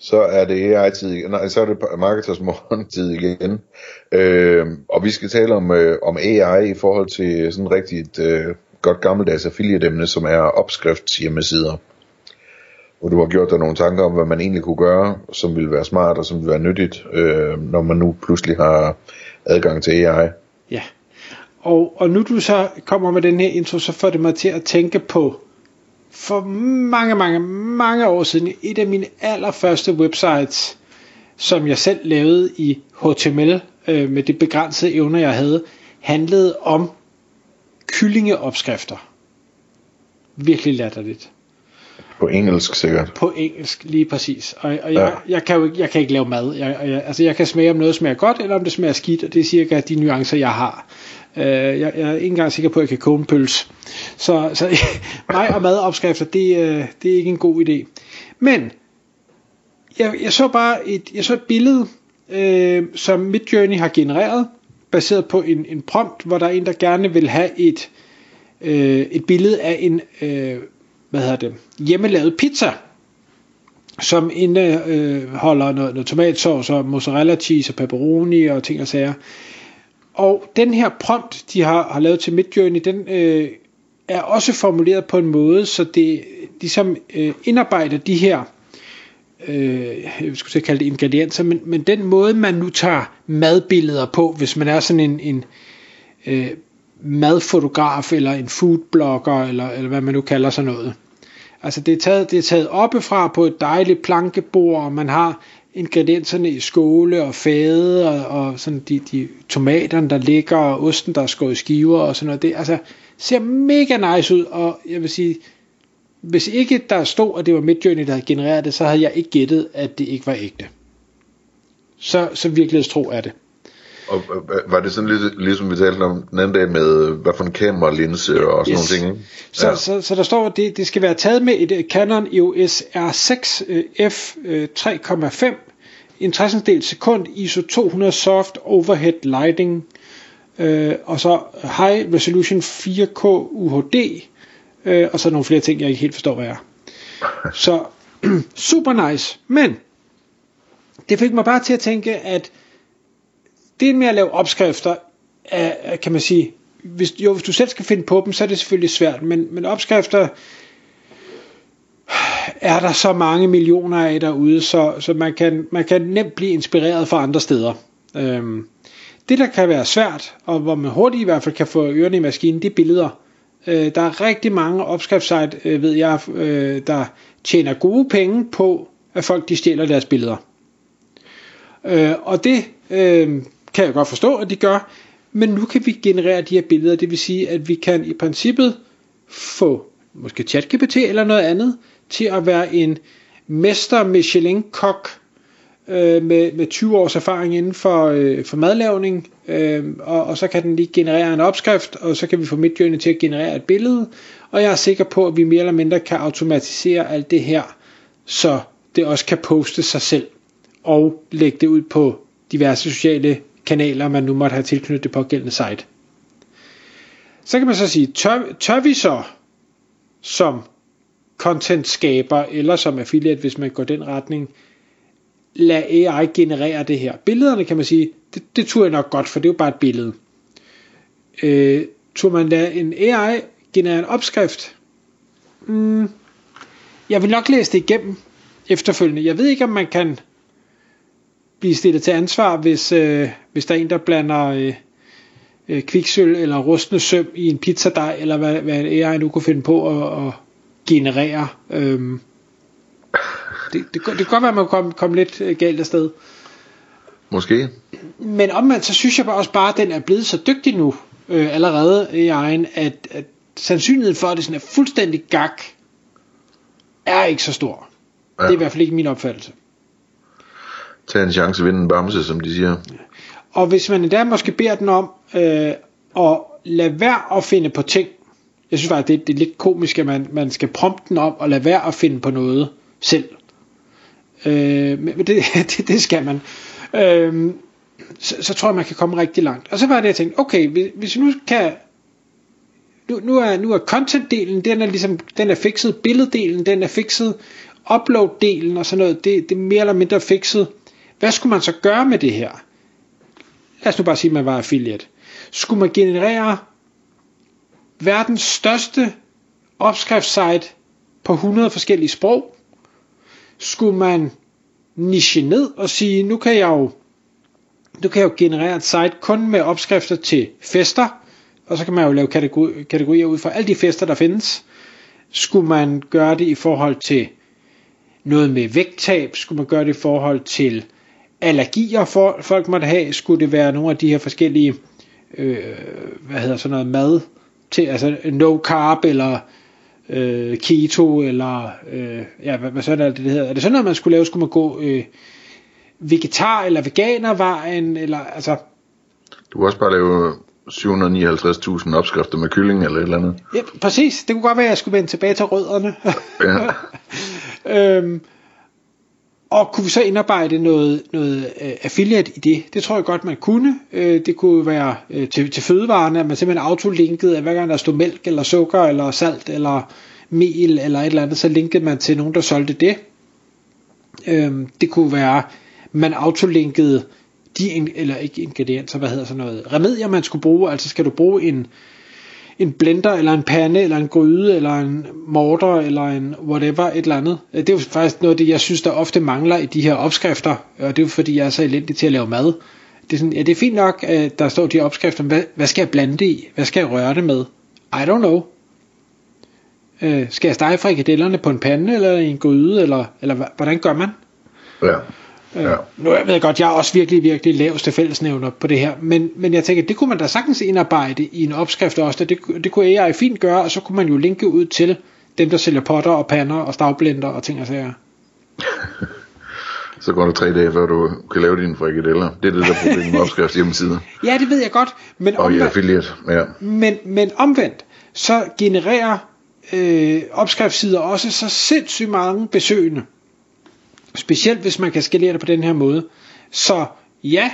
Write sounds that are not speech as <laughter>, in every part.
Så er det AI-tid igen. Nej, så er det Marketers morgen-tid igen. Øh, og vi skal tale om, øh, om AI i forhold til sådan rigtigt øh, godt gammeldags affiliate-emne, som er opskriftshjemmesider. Hvor du har gjort dig nogle tanker om, hvad man egentlig kunne gøre, som ville være smart og som ville være nyttigt, øh, når man nu pludselig har adgang til AI. Ja, og, og nu du så kommer med den her intro, så får det mig til at tænke på for mange, mange, mange år siden, et af mine allerførste websites, som jeg selv lavede i HTML, øh, med det begrænsede evner, jeg havde, handlede om kyllingeopskrifter. Virkelig latterligt. På engelsk sikkert. På engelsk, lige præcis. Og, og jeg, ja. jeg, kan jo ikke, jeg kan ikke lave mad. Jeg, jeg, altså jeg kan smage, om noget smager godt, eller om det smager skidt, og det er cirka de nuancer, jeg har. Øh, jeg, jeg er ikke engang sikker på, at jeg kan koge en pølse. Så, så <laughs> mig og madopskrifter, det, øh, det er ikke en god idé. Men, jeg, jeg så bare et, jeg så et billede, øh, som Midjourney har genereret, baseret på en, en prompt, hvor der er en, der gerne vil have et, øh, et billede af en... øh, hvad hedder det, hjemmelavet pizza, som indeholder øh, noget, noget tomatsovs og mozzarella cheese og pepperoni og ting og sager. Og den her prompt, de har, har lavet til Midjourney, den øh, er også formuleret på en måde, så det ligesom øh, indarbejder de her øh, jeg skulle kalde det ingredienser, men, men den måde man nu tager madbilleder på, hvis man er sådan en, en øh, madfotograf eller en foodblogger eller, eller hvad man nu kalder sådan noget. Altså det er taget, det er taget oppefra på et dejligt plankebord, og man har ingredienserne i skåle og fade, og, og sådan de, de tomaterne, der ligger, og osten, der er skåret i skiver og sådan noget. Det altså, ser mega nice ud, og jeg vil sige, hvis ikke der stod, at det var Midjourney, der havde genereret det, så havde jeg ikke gættet, at det ikke var ægte. Så, så virkelighedstro er det. Og var det sådan lidt, ligesom vi talte om den anden dag med, hvad for en kameralinse og sådan yes. nogle ting? Så, ja. så, så, så der står, at det, det skal være taget med et Canon EOS R6 f 3,5, en 60 del sekund, ISO 200 soft overhead lighting, øh, og så high resolution 4K UHD, øh, og så nogle flere ting, jeg ikke helt forstår, hvad er. <laughs> Så <clears throat> super nice, men det fik mig bare til at tænke, at det med at lave opskrifter, er, kan man sige, hvis, jo, hvis du selv skal finde på dem, så er det selvfølgelig svært, men, men opskrifter er der så mange millioner af derude, så, så man, kan, man kan nemt blive inspireret fra andre steder. Øhm, det der kan være svært, og hvor man hurtigt i hvert fald kan få ørerne i maskinen, det er billeder. Øh, der er rigtig mange opskriftssite, øh, ved jeg, øh, der tjener gode penge på, at folk de stjæler deres billeder. Øh, og det øh, kan jeg godt forstå, at de gør, men nu kan vi generere de her billeder, det vil sige, at vi kan i princippet få måske ChatGPT eller noget andet til at være en mester Michelin-kok øh, med, med 20 års erfaring inden for, øh, for madlavning, øh, og, og så kan den lige generere en opskrift, og så kan vi få Midjourney til at generere et billede, og jeg er sikker på, at vi mere eller mindre kan automatisere alt det her, så det også kan poste sig selv, og lægge det ud på diverse sociale kanaler, man nu måtte have tilknyttet det pågældende site. Så kan man så sige, tør, tør vi så som content skaber eller som affiliate, hvis man går den retning, lad AI generere det her. Billederne kan man sige, det, det tror jeg nok godt, for det er jo bare et billede. Øh, tror man lade en AI generere en opskrift? Mm, jeg vil nok læse det igennem efterfølgende. Jeg ved ikke, om man kan blive stillet til ansvar, hvis, øh, hvis der er en, der blander øh, øh, kviksøl eller rustne søm i en pizzadej, eller hvad, hvad AI nu kunne finde på at, at generere. Øhm, det, det, det kan godt være, at man komme, komme lidt øh, galt afsted. Måske. Men omvendt, så synes jeg bare også bare, at den er blevet så dygtig nu, øh, allerede i egen, at, at sandsynligheden for, at det sådan er fuldstændig gak, er ikke så stor. Ja. Det er i hvert fald ikke min opfattelse tage en chance vinde en bamse, som de siger. Og hvis man endda måske beder den om, øh, at lade være at finde på ting. Jeg synes faktisk, det, det er lidt komisk, at man, man skal prompte den om at lade være at finde på noget selv. Øh, men det, <laughs> det, det skal man. Øh, så, så tror jeg, man kan komme rigtig langt. Og så var det, jeg tænkte, okay, hvis, hvis nu kan nu, nu er, nu er content-delen, den er ligesom, den er fikset, billeddelen, den er fikset, upload-delen og sådan noget, det, det er mere eller mindre fikset. Hvad skulle man så gøre med det her? Lad os nu bare sige, at man var affiliate. Skulle man generere verdens største opskriftssite på 100 forskellige sprog? Skulle man niche ned og sige, nu kan jeg jo, nu kan jeg jo generere et site kun med opskrifter til fester, og så kan man jo lave kategori, kategorier ud fra alle de fester, der findes. Skulle man gøre det i forhold til noget med vægttab? Skulle man gøre det i forhold til allergier, for, folk måtte have? Skulle det være nogle af de her forskellige, øh, hvad hedder sådan noget, mad til, altså no carb, eller øh, keto, eller øh, ja, hvad, hvad sådan er det, det hedder? Er det sådan noget, man skulle lave? Skulle man gå øh, vegetar eller veganervejen, eller altså... Du kan også bare lave 759.000 opskrifter med kylling eller et eller andet. Ja, præcis. Det kunne godt være, at jeg skulle vende tilbage til rødderne. ja. <laughs> øhm, og kunne vi så indarbejde noget, noget øh, affiliate i det? Det tror jeg godt, man kunne. Øh, det kunne være øh, til, til fødevarene, at man simpelthen autolinkede, at hver gang der stod mælk, eller sukker, eller salt, eller mel, eller et eller andet, så linkede man til nogen, der solgte det. Øhm, det kunne være, man autolinkede de, eller ikke ingredienser, hvad hedder sådan noget, remedier man skulle bruge, altså skal du bruge en, en blender, eller en pande, eller en gryde, eller en morter, eller en whatever, et eller andet. Øh, det er jo faktisk noget af det, jeg synes, der ofte mangler i de her opskrifter, og det er jo fordi, jeg er så elendig til at lave mad. Det er, sådan, ja, det er fint nok, at der står de opskrifter, hvad, hvad skal jeg blande det i? Hvad skal jeg røre det med? I don't know. Øh, skal jeg stege frikadellerne på en pande, eller i en gryde, eller, eller hvordan gør man? Ja. Øh, ja. Nu jeg ved godt, jeg er også virkelig, virkelig laveste fællesnævner på det her, men, men jeg tænker, det kunne man da sagtens indarbejde i en opskrift også, det, det kunne AI fint gøre, og så kunne man jo linke ud til dem, der sælger potter og pander og stavblender og ting og sager. <laughs> så går der tre dage, før du kan lave dine frikadeller. Det er det, der er problemet med <laughs> opskrift hjemmeside. ja, det ved jeg godt. Men og omvendt, affiliate, ja. Men, men omvendt, så genererer øh, opskriftsider også så sindssygt mange besøgende. Specielt hvis man kan skalere det på den her måde. Så ja,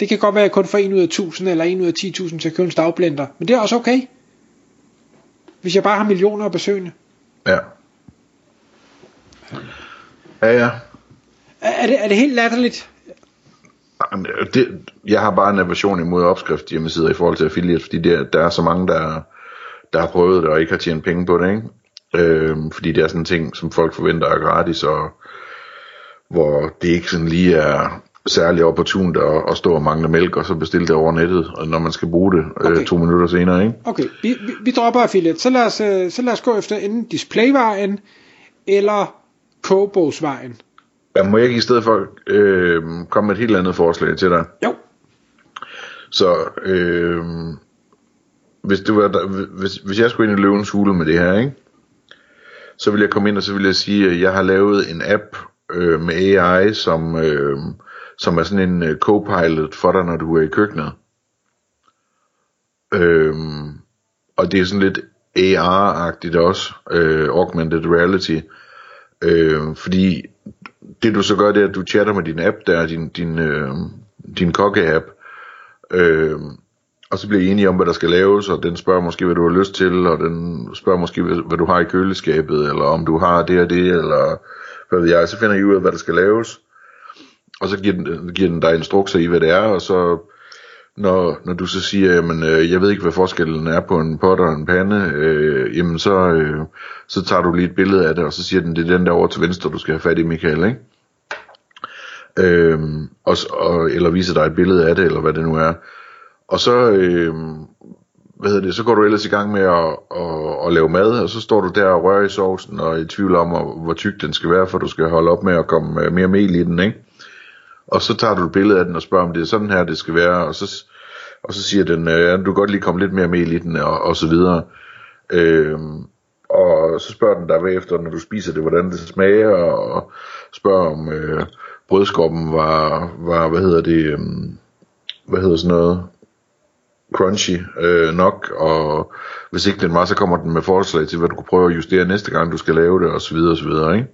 det kan godt være, at jeg kun får 1 ud af 1000 eller 1 ud af 10.000 til at købe en stavblender. Men det er også okay. Hvis jeg bare har millioner af besøgende. Ja. Ja, ja. Er, er, det, er det helt latterligt? Det, jeg har bare en aversion imod opskrift hjemmesider i forhold til affiliate, fordi der, der er så mange, der, der har prøvet det og ikke har tjent penge på det, ikke? Øhm, fordi det er sådan en ting, som folk forventer er gratis, og hvor det ikke sådan lige er særlig opportunt at, at stå og mangle mælk, og så bestille det over nettet, når man skal bruge det øh, okay. øh, to minutter senere. Ikke? Okay, vi, vi, vi dropper affiliate. Så lad, os, øh, så lad os gå efter enten displayvejen, eller kogebogsvejen. Ja, må jeg ikke i stedet for øh, komme med et helt andet forslag til dig? Jo. Så øh, hvis, det var hvis, hvis jeg skulle ind i løvens hule med det her, ikke? så vil jeg komme ind og så vil jeg sige, at jeg har lavet en app, øh, med AI, som, øh, som er sådan en øh, co-pilot for dig, når du er i køkkenet. Øh, og det er sådan lidt AR-agtigt også, øh, augmented reality, øh, fordi det du så gør, det er, at du chatter med din app der, din, din, øh, din kokke-app, øh, og så bliver I enige om, hvad der skal laves, og den spørger måske, hvad du har lyst til, og den spørger måske, hvad, du har i køleskabet, eller om du har det og det, eller hvad ved jeg, så finder I ud af, hvad der skal laves, og så giver den, giver den dig instrukser i, hvad det er, og så når, når du så siger, jamen øh, jeg ved ikke, hvad forskellen er på en pot og en pande, øh, jamen så, øh, så tager du lige et billede af det, og så siger den, det er den der over til venstre, du skal have fat i, Michael, ikke? Øh, og, og, eller viser dig et billede af det, eller hvad det nu er. Og så, øh, hvad hedder det, så går du ellers i gang med at, at, at lave mad, og så står du der og rører i sovsen, og i tvivl om, hvor tyk den skal være, for du skal holde op med at komme øh, mere mel i den, ikke? Og så tager du et billede af den og spørger, om det er sådan her, det skal være, og så, og så siger den, øh, ja, du kan godt lige komme lidt mere mel i den, og, og så videre. Øhm, og så spørger den dig bagefter, når du spiser det, hvordan det smager, og spørger om øh, brødskorpen var, var, hvad hedder det, øh, hvad hedder sådan noget, crunchy øh, nok, og hvis ikke den var, så kommer den med forslag til, hvad du kunne prøve at justere næste gang, du skal lave det, og så videre, og så videre, ikke?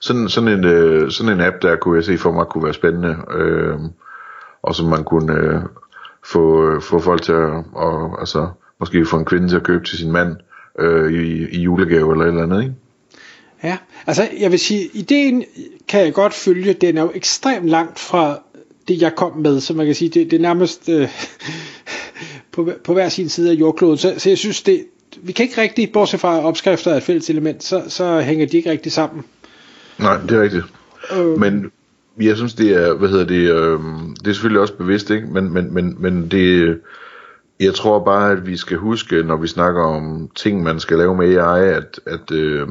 Sådan, sådan, en, øh, sådan en app der kunne jeg se for mig kunne være spændende, øh, og som man kunne øh, få, øh, få folk til at, og, altså, måske få en kvinde til at købe til sin mand øh, i, i julegave eller et eller andet, ikke? Ja, altså jeg vil sige, ideen kan jeg godt følge, den er jo ekstremt langt fra det jeg kom med, så man kan sige, det, det er nærmest øh, på, på hver sin side af jordkloden, så, så jeg synes det, vi kan ikke rigtig, bortset fra opskrifter af et fælles element, så, så hænger de ikke rigtig sammen. Nej, det er rigtigt. Øh. Men jeg synes, det er, hvad hedder det, øh, det er selvfølgelig også bevidst, ikke? Men, men, men, men det, jeg tror bare, at vi skal huske, når vi snakker om ting, man skal lave med AI, at, at øh,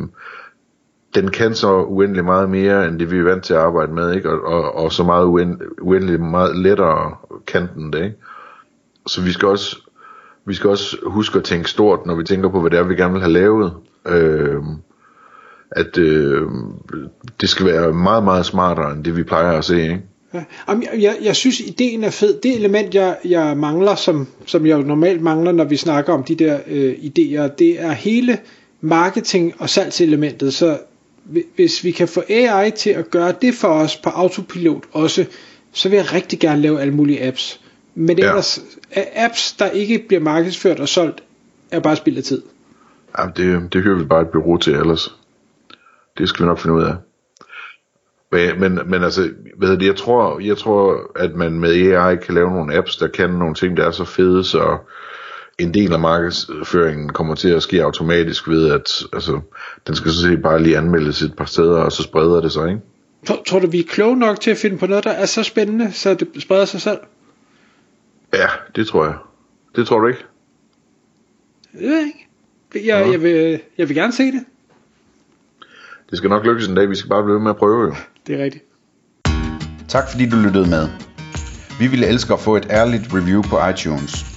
den kan så uendelig meget mere, end det vi er vant til at arbejde med, ikke? Og, og, og så meget uendelig meget lettere kan den det, ikke? Så vi skal også vi skal også huske at tænke stort, når vi tænker på, hvad det er, vi gerne vil have lavet. Øh, at øh, det skal være meget, meget smartere, end det vi plejer at se, ikke? Ja. Jeg, jeg synes, ideen er fed. Det element, jeg, jeg mangler, som, som jeg normalt mangler, når vi snakker om de der øh, idéer, det er hele marketing- og salgselementet. Så hvis vi kan få AI til at gøre det for os på autopilot også, så vil jeg rigtig gerne lave alle mulige apps. Men ja. ellers, apps, der ikke bliver markedsført og solgt, er bare spild af tid. Jamen, det, det hører vi bare et bureau til ellers. Det skal vi nok finde ud af. Men, men, men altså, hvad det, jeg tror, jeg tror, at man med AI kan lave nogle apps, der kan nogle ting, der er så fede, så en del af markedsføringen kommer til at ske automatisk ved, at altså, den skal så set bare lige anmeldes et par steder, og så spreder det sig, ikke? Tror, tror du, vi er kloge nok til at finde på noget, der er så spændende, så det spreder sig selv? Ja, det tror jeg. Det tror du ikke? Det ved jeg ikke. Jeg, ja. jeg, vil, jeg vil gerne se det. Det skal nok lykkes en dag, vi skal bare blive ved med at prøve jo. Det er rigtigt. Tak fordi du lyttede med. Vi ville elske at få et ærligt review på iTunes.